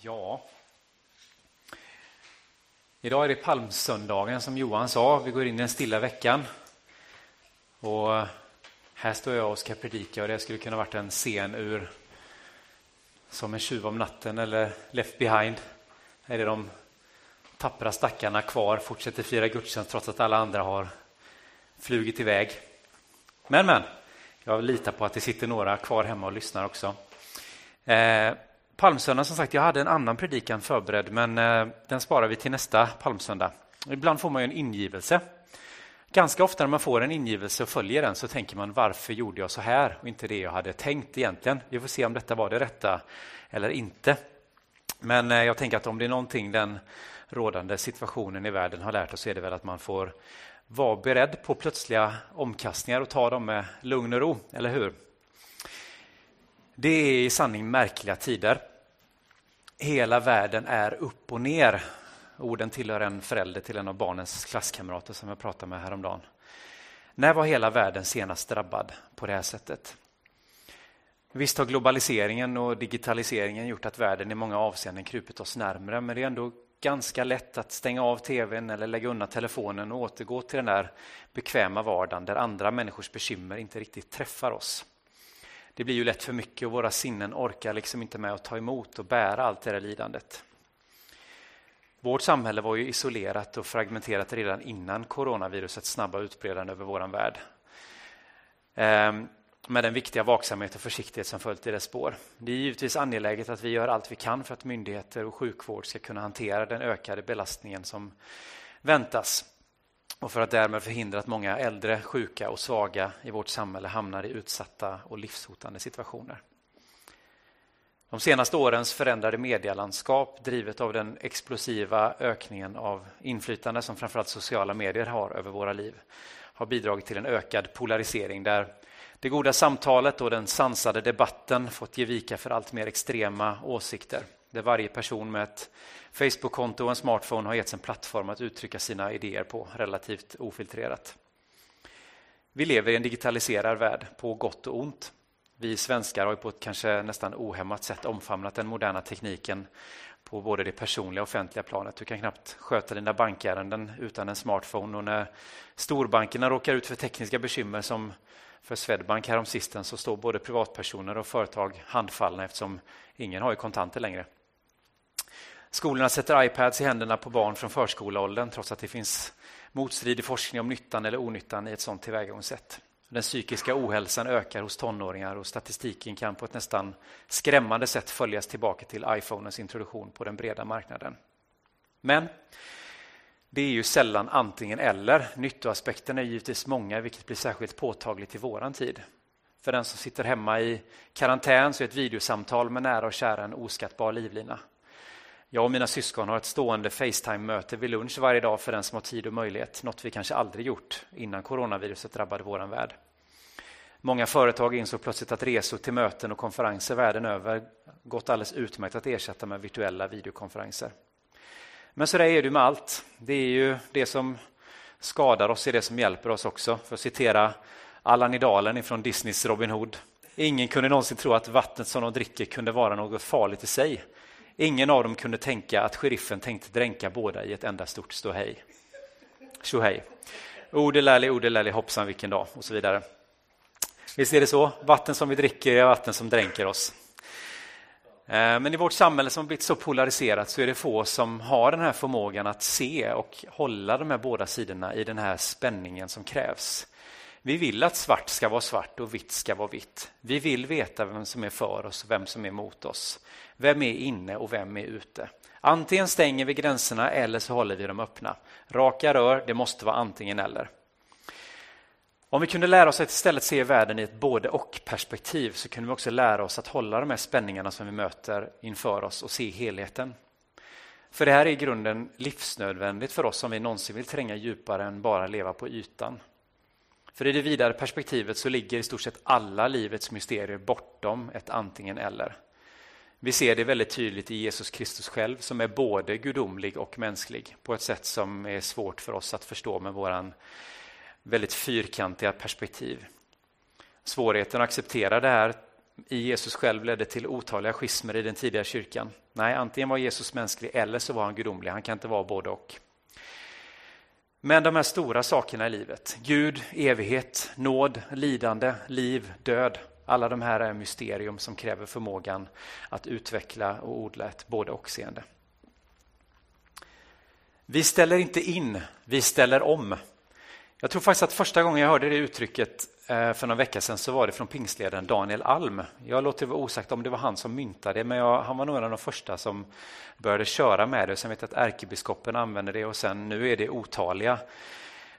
Ja. Idag är det palmsöndagen som Johan sa. Vi går in i den stilla veckan. Och här står jag och ska predika och det skulle kunna varit en scen ur Som en tjuv om natten eller Left behind. Här är det de tappra stackarna kvar, fortsätter fira gudstjänst trots att alla andra har flugit iväg. Men, men, jag litar på att det sitter några kvar hemma och lyssnar också. Eh, Palmsöndag, som sagt, jag hade en annan predikan förberedd, men eh, den sparar vi till nästa palmsöndag. Ibland får man en ingivelse. Ganska ofta när man får en ingivelse och följer den så tänker man varför gjorde jag så här och inte det jag hade tänkt egentligen. Vi får se om detta var det rätta eller inte. Men eh, jag tänker att om det är någonting den rådande situationen i världen har lärt oss så är det väl att man får vara beredd på plötsliga omkastningar och ta dem med lugn och ro, eller hur? Det är i sanning märkliga tider. Hela världen är upp och ner. Orden tillhör en förälder till en av barnens klasskamrater som jag pratade med häromdagen. När var hela världen senast drabbad på det här sättet? Visst har globaliseringen och digitaliseringen gjort att världen i många avseenden krupit oss närmre, men det är ändå ganska lätt att stänga av tvn eller lägga undan telefonen och återgå till den där bekväma vardagen där andra människors bekymmer inte riktigt träffar oss. Det blir ju lätt för mycket och våra sinnen orkar liksom inte med att ta emot och bära allt det där lidandet. Vårt samhälle var ju isolerat och fragmenterat redan innan coronavirusets snabba utbredande över vår värld. Ehm, med den viktiga vaksamhet och försiktighet som följt i dess spår. Det är givetvis angeläget att vi gör allt vi kan för att myndigheter och sjukvård ska kunna hantera den ökade belastningen som väntas och för att därmed förhindra att många äldre, sjuka och svaga i vårt samhälle hamnar i utsatta och livshotande situationer. De senaste årens förändrade medielandskap drivet av den explosiva ökningen av inflytande som framförallt sociala medier har över våra liv har bidragit till en ökad polarisering där det goda samtalet och den sansade debatten fått ge vika för allt mer extrema åsikter där varje person med ett Facebook-konto och en smartphone har getts en plattform att uttrycka sina idéer på relativt ofiltrerat. Vi lever i en digitaliserad värld på gott och ont. Vi svenskar har på ett kanske nästan ohämmat sätt omfamnat den moderna tekniken på både det personliga och offentliga planet. Du kan knappt sköta dina bankärenden utan en smartphone och när storbankerna råkar ut för tekniska bekymmer som för Swedbank häromsistens så står både privatpersoner och företag handfallna eftersom ingen har ju kontanter längre. Skolorna sätter iPads i händerna på barn från förskoleåldern trots att det finns motstridig forskning om nyttan eller onyttan i ett sådant tillvägagångssätt. Den psykiska ohälsan ökar hos tonåringar och statistiken kan på ett nästan skrämmande sätt följas tillbaka till iPhones introduktion på den breda marknaden. Men det är ju sällan antingen eller. Nyttoaspekterna är givetvis många, vilket blir särskilt påtagligt i våran tid. För den som sitter hemma i karantän så är ett videosamtal med nära och kära en oskattbar livlina. Jag och mina syskon har ett stående Facetime-möte vid lunch varje dag för den som har tid och möjlighet, något vi kanske aldrig gjort innan coronaviruset drabbade vår värld. Många företag insåg plötsligt att resor till möten och konferenser världen över gått alldeles utmärkt att ersätta med virtuella videokonferenser. Men så där är det med allt. Det är ju det som skadar oss är det som hjälper oss också. För att citera Allan i Dalen från Disneys Robin Hood. Ingen kunde någonsin tro att vattnet som de dricker kunde vara något farligt i sig. Ingen av dem kunde tänka att sheriffen tänkte dränka båda i ett enda stort ståhej. Tjohej. Odelärlig, odelärlig, hoppsan vilken dag och så vidare. Visst är det så? Vatten som vi dricker är vatten som dränker oss. Eh, men i vårt samhälle som har blivit så polariserat så är det få som har den här förmågan att se och hålla de här båda sidorna i den här spänningen som krävs. Vi vill att svart ska vara svart och vitt ska vara vitt. Vi vill veta vem som är för oss och vem som är mot oss. Vem är inne och vem är ute? Antingen stänger vi gränserna eller så håller vi dem öppna. Raka rör, det måste vara antingen eller. Om vi kunde lära oss att istället se världen i ett både och perspektiv så kunde vi också lära oss att hålla de här spänningarna som vi möter inför oss och se helheten. För det här är i grunden livsnödvändigt för oss om vi någonsin vill tränga djupare än bara leva på ytan. För i det vidare perspektivet så ligger i stort sett alla livets mysterier bortom ett antingen eller. Vi ser det väldigt tydligt i Jesus Kristus själv som är både gudomlig och mänsklig på ett sätt som är svårt för oss att förstå med våran väldigt fyrkantiga perspektiv. Svårigheten att acceptera det här i Jesus själv ledde till otaliga schismer i den tidiga kyrkan. Nej, antingen var Jesus mänsklig eller så var han gudomlig. Han kan inte vara både och. Men de här stora sakerna i livet, Gud, evighet, nåd, lidande, liv, död. Alla de här är mysterium som kräver förmågan att utveckla och odla ett både och-seende. Vi ställer inte in, vi ställer om. Jag tror faktiskt att första gången jag hörde det uttrycket Eh, för några vecka sedan så var det från pingstledaren Daniel Alm. Jag låter det vara osagt om det var han som myntade det, men jag, han var nog en av de första som började köra med det. Sen vet jag att ärkebiskopen använder det och sen nu är det otaliga.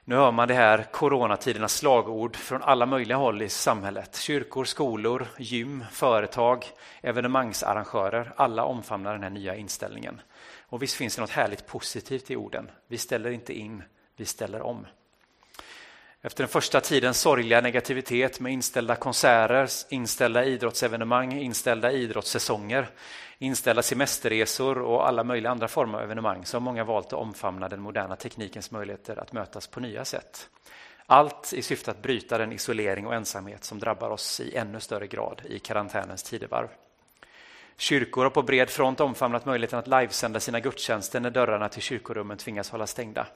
Nu hör man det här coronatidernas slagord från alla möjliga håll i samhället. Kyrkor, skolor, gym, företag, evenemangsarrangörer. Alla omfamnar den här nya inställningen. Och visst finns det något härligt positivt i orden. Vi ställer inte in, vi ställer om. Efter den första tidens sorgliga negativitet med inställda konserter, inställda idrottsevenemang, inställda idrottssäsonger, inställda semesterresor och alla möjliga andra former av evenemang så har många valt att omfamna den moderna teknikens möjligheter att mötas på nya sätt. Allt i syfte att bryta den isolering och ensamhet som drabbar oss i ännu större grad i karantänens tidevarv. Kyrkor har på bred front omfamnat möjligheten att livesända sina gudstjänster när dörrarna till kyrkorummen tvingas hålla stängda.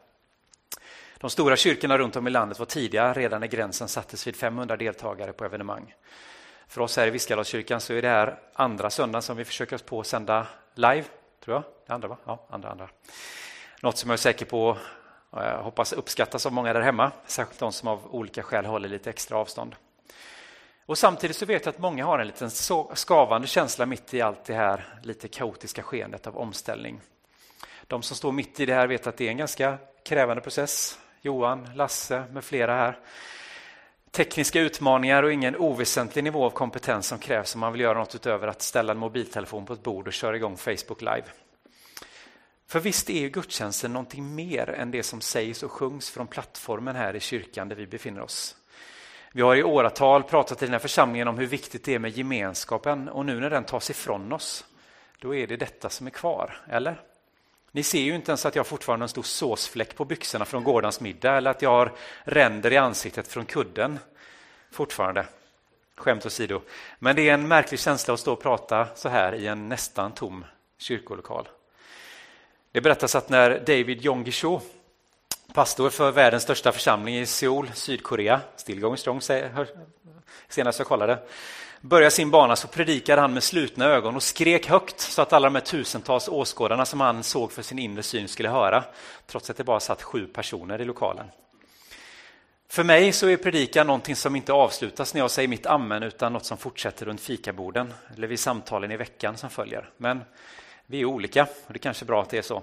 De stora kyrkorna runt om i landet var tidiga redan när gränsen sattes vid 500 deltagare på evenemang. För oss här i Viskadalskyrkan så är det här andra söndagen som vi försöker oss på att sända live, tror jag. Det andra va? Ja, andra, andra. Något som jag är säker på jag hoppas uppskattas av många där hemma, särskilt de som av olika skäl håller lite extra avstånd. Och Samtidigt så vet jag att många har en liten skavande känsla mitt i allt det här lite kaotiska skeendet av omställning. De som står mitt i det här vet att det är en ganska krävande process. Johan, Lasse med flera här. Tekniska utmaningar och ingen oväsentlig nivå av kompetens som krävs om man vill göra något utöver att ställa en mobiltelefon på ett bord och köra igång Facebook Live. För visst är ju gudstjänsten någonting mer än det som sägs och sjungs från plattformen här i kyrkan där vi befinner oss. Vi har i åratal pratat i den här församlingen om hur viktigt det är med gemenskapen och nu när den tas ifrån oss, då är det detta som är kvar, eller? Ni ser ju inte ens att jag fortfarande har en stor såsfläck på byxorna från gårdagens middag eller att jag har ränder i ansiktet från kudden fortfarande. Skämt åsido. Men det är en märklig känsla att stå och prata så här i en nästan tom kyrkolokal. Det berättas att när David Yonggi pastor för världens största församling i Seoul, Sydkorea, still going strong senast jag kollade, började sin bana så predikade han med slutna ögon och skrek högt så att alla de här tusentals åskådarna som han såg för sin inre syn skulle höra, trots att det bara satt sju personer i lokalen. För mig så är predikan någonting som inte avslutas när jag säger mitt amen utan något som fortsätter runt fikaborden eller vid samtalen i veckan som följer. Men vi är olika och det är kanske är bra att det är så.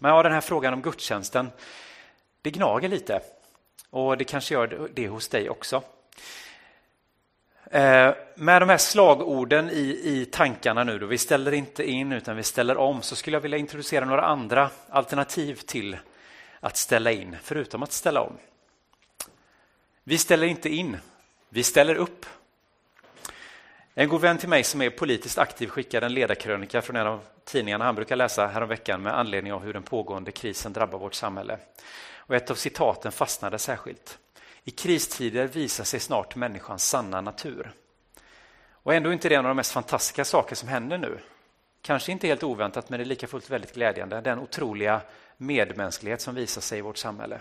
Men ja, den här frågan om gudstjänsten, det gnager lite och det kanske gör det hos dig också. Eh, med de här slagorden i, i tankarna nu, då vi ställer inte in utan vi ställer om, så skulle jag vilja introducera några andra alternativ till att ställa in, förutom att ställa om. Vi ställer inte in, vi ställer upp. En god vän till mig som är politiskt aktiv skickade en ledarkrönika från en av tidningarna han brukar läsa häromveckan med anledning av hur den pågående krisen drabbar vårt samhälle. Och ett av citaten fastnade särskilt. I kristider visar sig snart människans sanna natur. Och ändå är inte det en av de mest fantastiska saker som händer nu. Kanske inte helt oväntat, men det är lika fullt väldigt glädjande. Den otroliga medmänsklighet som visar sig i vårt samhälle.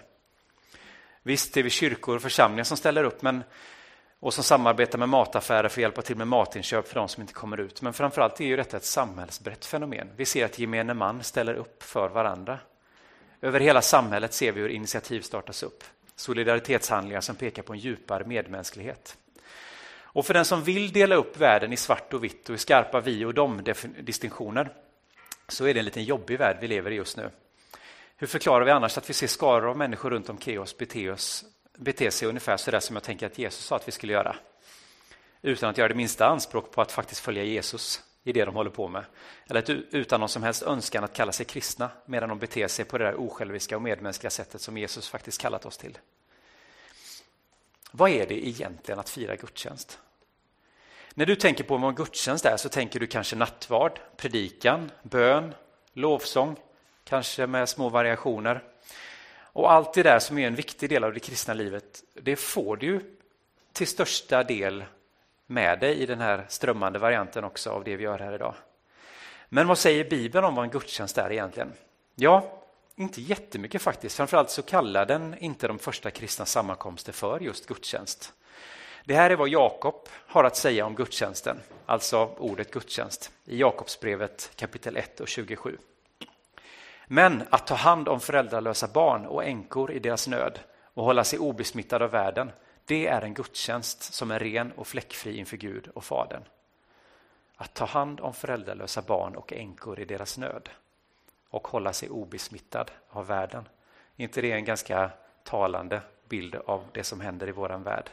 Visst det är vi kyrkor och församlingar som ställer upp men, och som samarbetar med mataffärer för att hjälpa till med matinköp för de som inte kommer ut. Men framförallt är ju detta ett samhällsbrett fenomen. Vi ser att gemene man ställer upp för varandra. Över hela samhället ser vi hur initiativ startas upp solidaritetshandlingar som pekar på en djupare medmänsklighet. Och för den som vill dela upp världen i svart och vitt och i skarpa vi och dom-distinktioner så är det en liten jobbig värld vi lever i just nu. Hur förklarar vi annars att vi ser skaror av människor runt omkring oss bete, oss, bete sig ungefär så där som jag tänker att Jesus sa att vi skulle göra? Utan att göra det minsta anspråk på att faktiskt följa Jesus i det de håller på med. Eller utan någon som helst önskan att kalla sig kristna medan de beter sig på det där osjälviska och medmänskliga sättet som Jesus faktiskt kallat oss till. Vad är det egentligen att fira gudstjänst? När du tänker på vad en gudstjänst är så tänker du kanske nattvard, predikan, bön, lovsång, kanske med små variationer. Och allt det där som är en viktig del av det kristna livet, det får du till största del med dig i den här strömmande varianten också av det vi gör här idag. Men vad säger Bibeln om vad en gudstjänst är egentligen? Ja, inte jättemycket faktiskt. Framförallt så kallar den inte de första kristna sammankomster för just gudstjänst. Det här är vad Jakob har att säga om gudstjänsten, alltså ordet gudstjänst, i Jakobsbrevet kapitel 1 och 27. Men att ta hand om föräldralösa barn och änkor i deras nöd och hålla sig obesmittad av världen, det är en gudstjänst som är ren och fläckfri inför Gud och Fadern. Att ta hand om föräldralösa barn och änkor i deras nöd och hålla sig obesmittad av världen. Är inte det en ganska talande bild av det som händer i vår värld?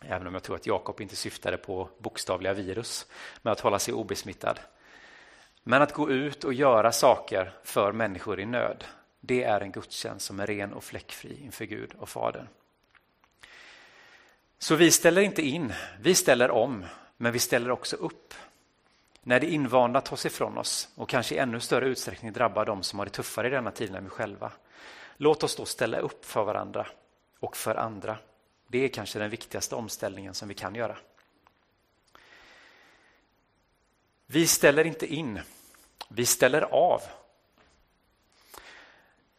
Även om jag tror att Jakob inte syftade på bokstavliga virus med att hålla sig obesmittad. Men att gå ut och göra saker för människor i nöd, det är en gudstjänst som är ren och fläckfri inför Gud och Fadern. Så vi ställer inte in, vi ställer om, men vi ställer också upp. När det invanda tas ifrån oss och kanske i ännu större utsträckning drabbar de som har det tuffare i denna tid än vi själva. Låt oss då ställa upp för varandra och för andra. Det är kanske den viktigaste omställningen som vi kan göra. Vi ställer inte in, vi ställer av.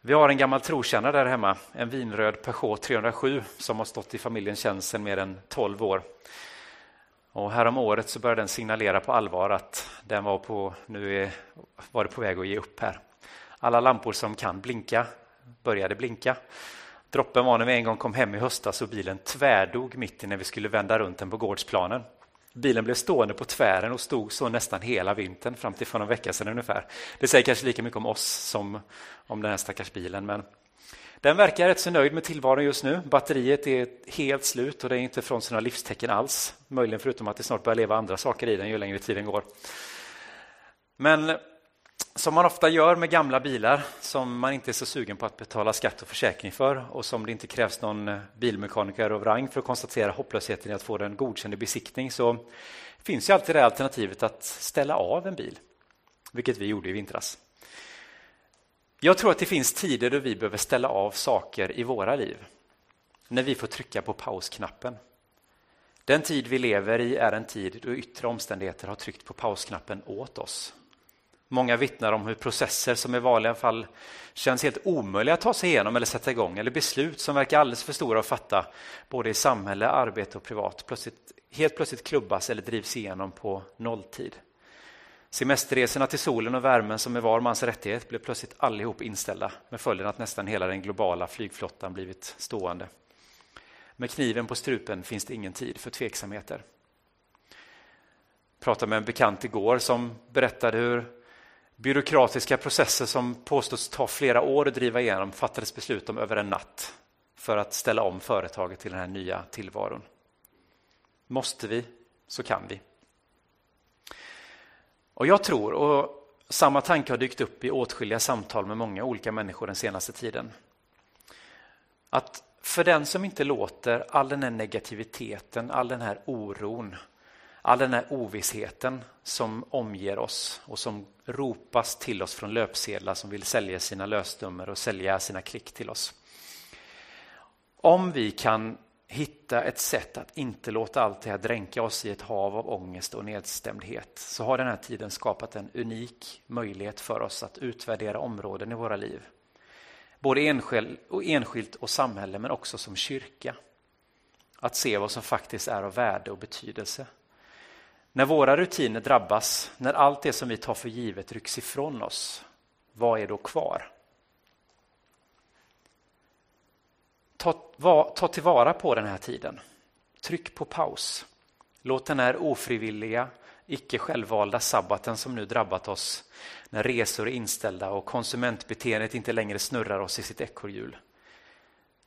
Vi har en gammal trotjänare där hemma, en vinröd Peugeot 307 som har stått i familjens tjänst sedan mer än 12 år. Och härom året så började den signalera på allvar att den var, på, nu är, var det på väg att ge upp här. Alla lampor som kan blinka började blinka. Droppen var när vi en gång kom hem i höstas och bilen tvärdog mitt i när vi skulle vända runt den på gårdsplanen. Bilen blev stående på tvären och stod så nästan hela vintern fram till för någon vecka sedan ungefär. Det säger kanske lika mycket om oss som om den här stackars bilen. Men den verkar rätt så nöjd med tillvaron just nu. Batteriet är helt slut och det är inte från sina livstecken alls. Möjligen förutom att det snart börjar leva andra saker i den ju längre tiden går. Men som man ofta gör med gamla bilar som man inte är så sugen på att betala skatt och försäkring för och som det inte krävs någon eh, bilmekaniker av rang för att konstatera hopplösheten i att få den godkänd i besiktning så finns ju alltid det alternativet att ställa av en bil, vilket vi gjorde i vintras. Jag tror att det finns tider då vi behöver ställa av saker i våra liv. När vi får trycka på pausknappen. Den tid vi lever i är en tid då yttre omständigheter har tryckt på pausknappen åt oss. Många vittnar om hur processer som i vanliga fall känns helt omöjliga att ta sig igenom eller sätta igång eller beslut som verkar alldeles för stora att fatta både i samhälle, arbete och privat plötsligt, helt plötsligt klubbas eller drivs igenom på nolltid. Semesterresorna till solen och värmen som är var mans rättighet blev plötsligt allihop inställda med följden att nästan hela den globala flygflottan blivit stående. Med kniven på strupen finns det ingen tid för tveksamheter. Jag pratade med en bekant igår som berättade hur byråkratiska processer som påstås ta flera år att driva igenom fattades beslut om över en natt för att ställa om företaget till den här nya tillvaron. Måste vi, så kan vi. Och jag tror, och samma tanke har dykt upp i åtskilliga samtal med många olika människor den senaste tiden, att för den som inte låter all den här negativiteten, all den här oron, all den här ovissheten som omger oss och som ropas till oss från löpsedlar som vill sälja sina lösnummer och sälja sina klick till oss. Om vi kan hitta ett sätt att inte låta allt det här dränka oss i ett hav av ångest och nedstämdhet så har den här tiden skapat en unik möjlighet för oss att utvärdera områden i våra liv. Både enskilt och samhälle men också som kyrka. Att se vad som faktiskt är av värde och betydelse. När våra rutiner drabbas, när allt det som vi tar för givet rycks ifrån oss, vad är då kvar? Ta, va, ta tillvara på den här tiden. Tryck på paus. Låt den här ofrivilliga, icke självvalda sabbaten som nu drabbat oss när resor är inställda och konsumentbeteendet inte längre snurrar oss i sitt ekorrhjul.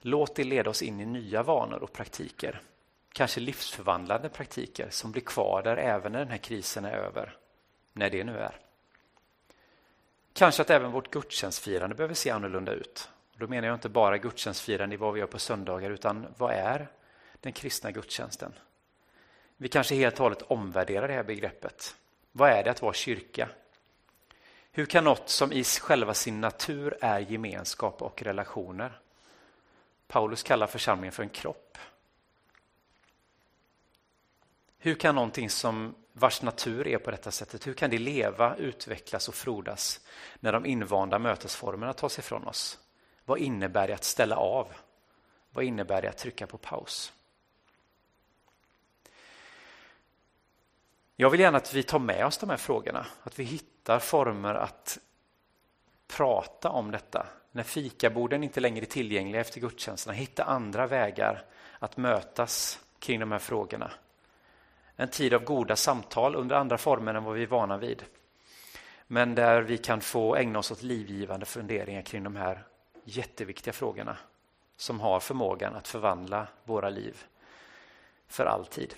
Låt det leda oss in i nya vanor och praktiker kanske livsförvandlande praktiker som blir kvar där även när den här krisen är över, när det nu är. Kanske att även vårt gudstjänstfirande behöver se annorlunda ut. Då menar jag inte bara gudstjänstfirande i vad vi gör på söndagar, utan vad är den kristna gudstjänsten? Vi kanske helt och hållet omvärderar det här begreppet. Vad är det att vara kyrka? Hur kan något som i själva sin natur är gemenskap och relationer? Paulus kallar församlingen för en kropp. Hur kan någonting som vars natur är på detta sättet, hur kan det leva, utvecklas och frodas när de invanda mötesformerna tas ifrån oss? Vad innebär det att ställa av? Vad innebär det att trycka på paus? Jag vill gärna att vi tar med oss de här frågorna, att vi hittar former att prata om detta. När fikaborden inte längre är tillgängliga efter gudstjänsterna, hitta andra vägar att mötas kring de här frågorna. En tid av goda samtal under andra former än vad vi är vana vid. Men där vi kan få ägna oss åt livgivande funderingar kring de här jätteviktiga frågorna som har förmågan att förvandla våra liv för alltid.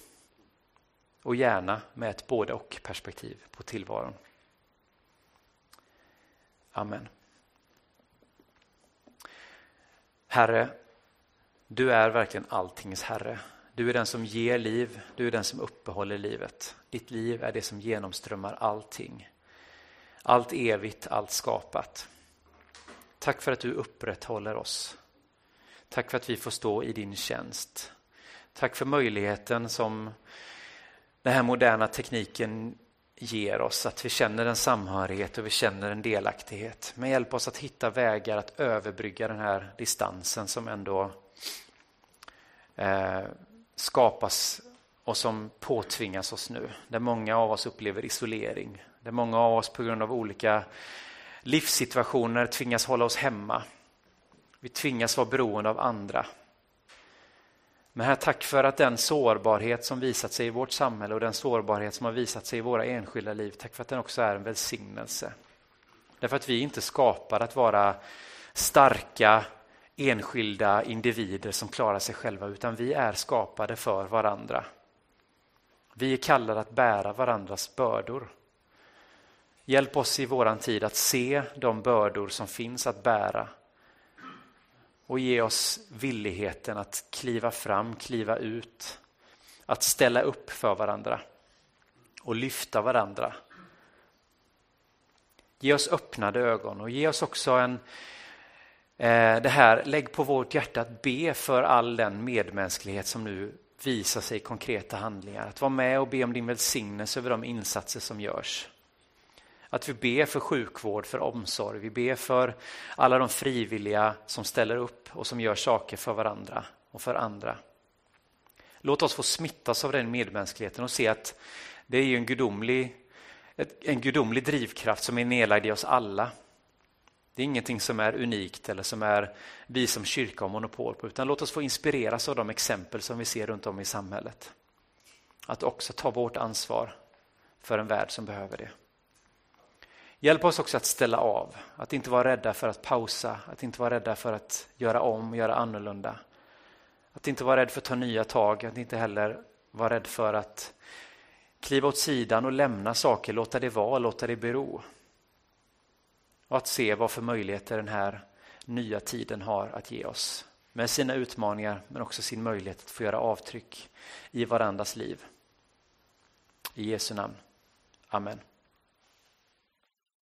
Och gärna med ett både och perspektiv på tillvaron. Amen. Herre, du är verkligen alltings Herre. Du är den som ger liv, du är den som uppehåller livet. Ditt liv är det som genomströmmar allting. Allt evigt, allt skapat. Tack för att du upprätthåller oss. Tack för att vi får stå i din tjänst. Tack för möjligheten som den här moderna tekniken ger oss, att vi känner en samhörighet och vi känner en delaktighet. Men hjälp oss att hitta vägar att överbrygga den här distansen som ändå eh, skapas och som påtvingas oss nu. Där många av oss upplever isolering. Där många av oss på grund av olika livssituationer tvingas hålla oss hemma. Vi tvingas vara beroende av andra. Men här, tack för att den sårbarhet som visat sig i vårt samhälle och den sårbarhet som har visat sig i våra enskilda liv, tack för att den också är en välsignelse. Därför att vi inte skapar att vara starka enskilda individer som klarar sig själva, utan vi är skapade för varandra. Vi är kallade att bära varandras bördor. Hjälp oss i våran tid att se de bördor som finns att bära och ge oss villigheten att kliva fram, kliva ut, att ställa upp för varandra och lyfta varandra. Ge oss öppnade ögon och ge oss också en, Eh, det här, lägg på vårt hjärta att be för all den medmänsklighet som nu visar sig i konkreta handlingar. Att vara med och be om din välsignelse över de insatser som görs. Att vi ber för sjukvård, för omsorg. Vi ber för alla de frivilliga som ställer upp och som gör saker för varandra och för andra. Låt oss få smittas av den medmänskligheten och se att det är en gudomlig, en gudomlig drivkraft som är nedlagd i oss alla. Det är ingenting som är unikt eller som är vi som kyrka har monopol på, utan låt oss få inspireras av de exempel som vi ser runt om i samhället. Att också ta vårt ansvar för en värld som behöver det. Hjälp oss också att ställa av, att inte vara rädda för att pausa, att inte vara rädda för att göra om, göra annorlunda. Att inte vara rädd för att ta nya tag, att inte heller vara rädd för att kliva åt sidan och lämna saker, låta det vara, låta det bero. Och att se vad för möjligheter den här nya tiden har att ge oss. Med sina utmaningar men också sin möjlighet att få göra avtryck i varandras liv. I Jesu namn. Amen.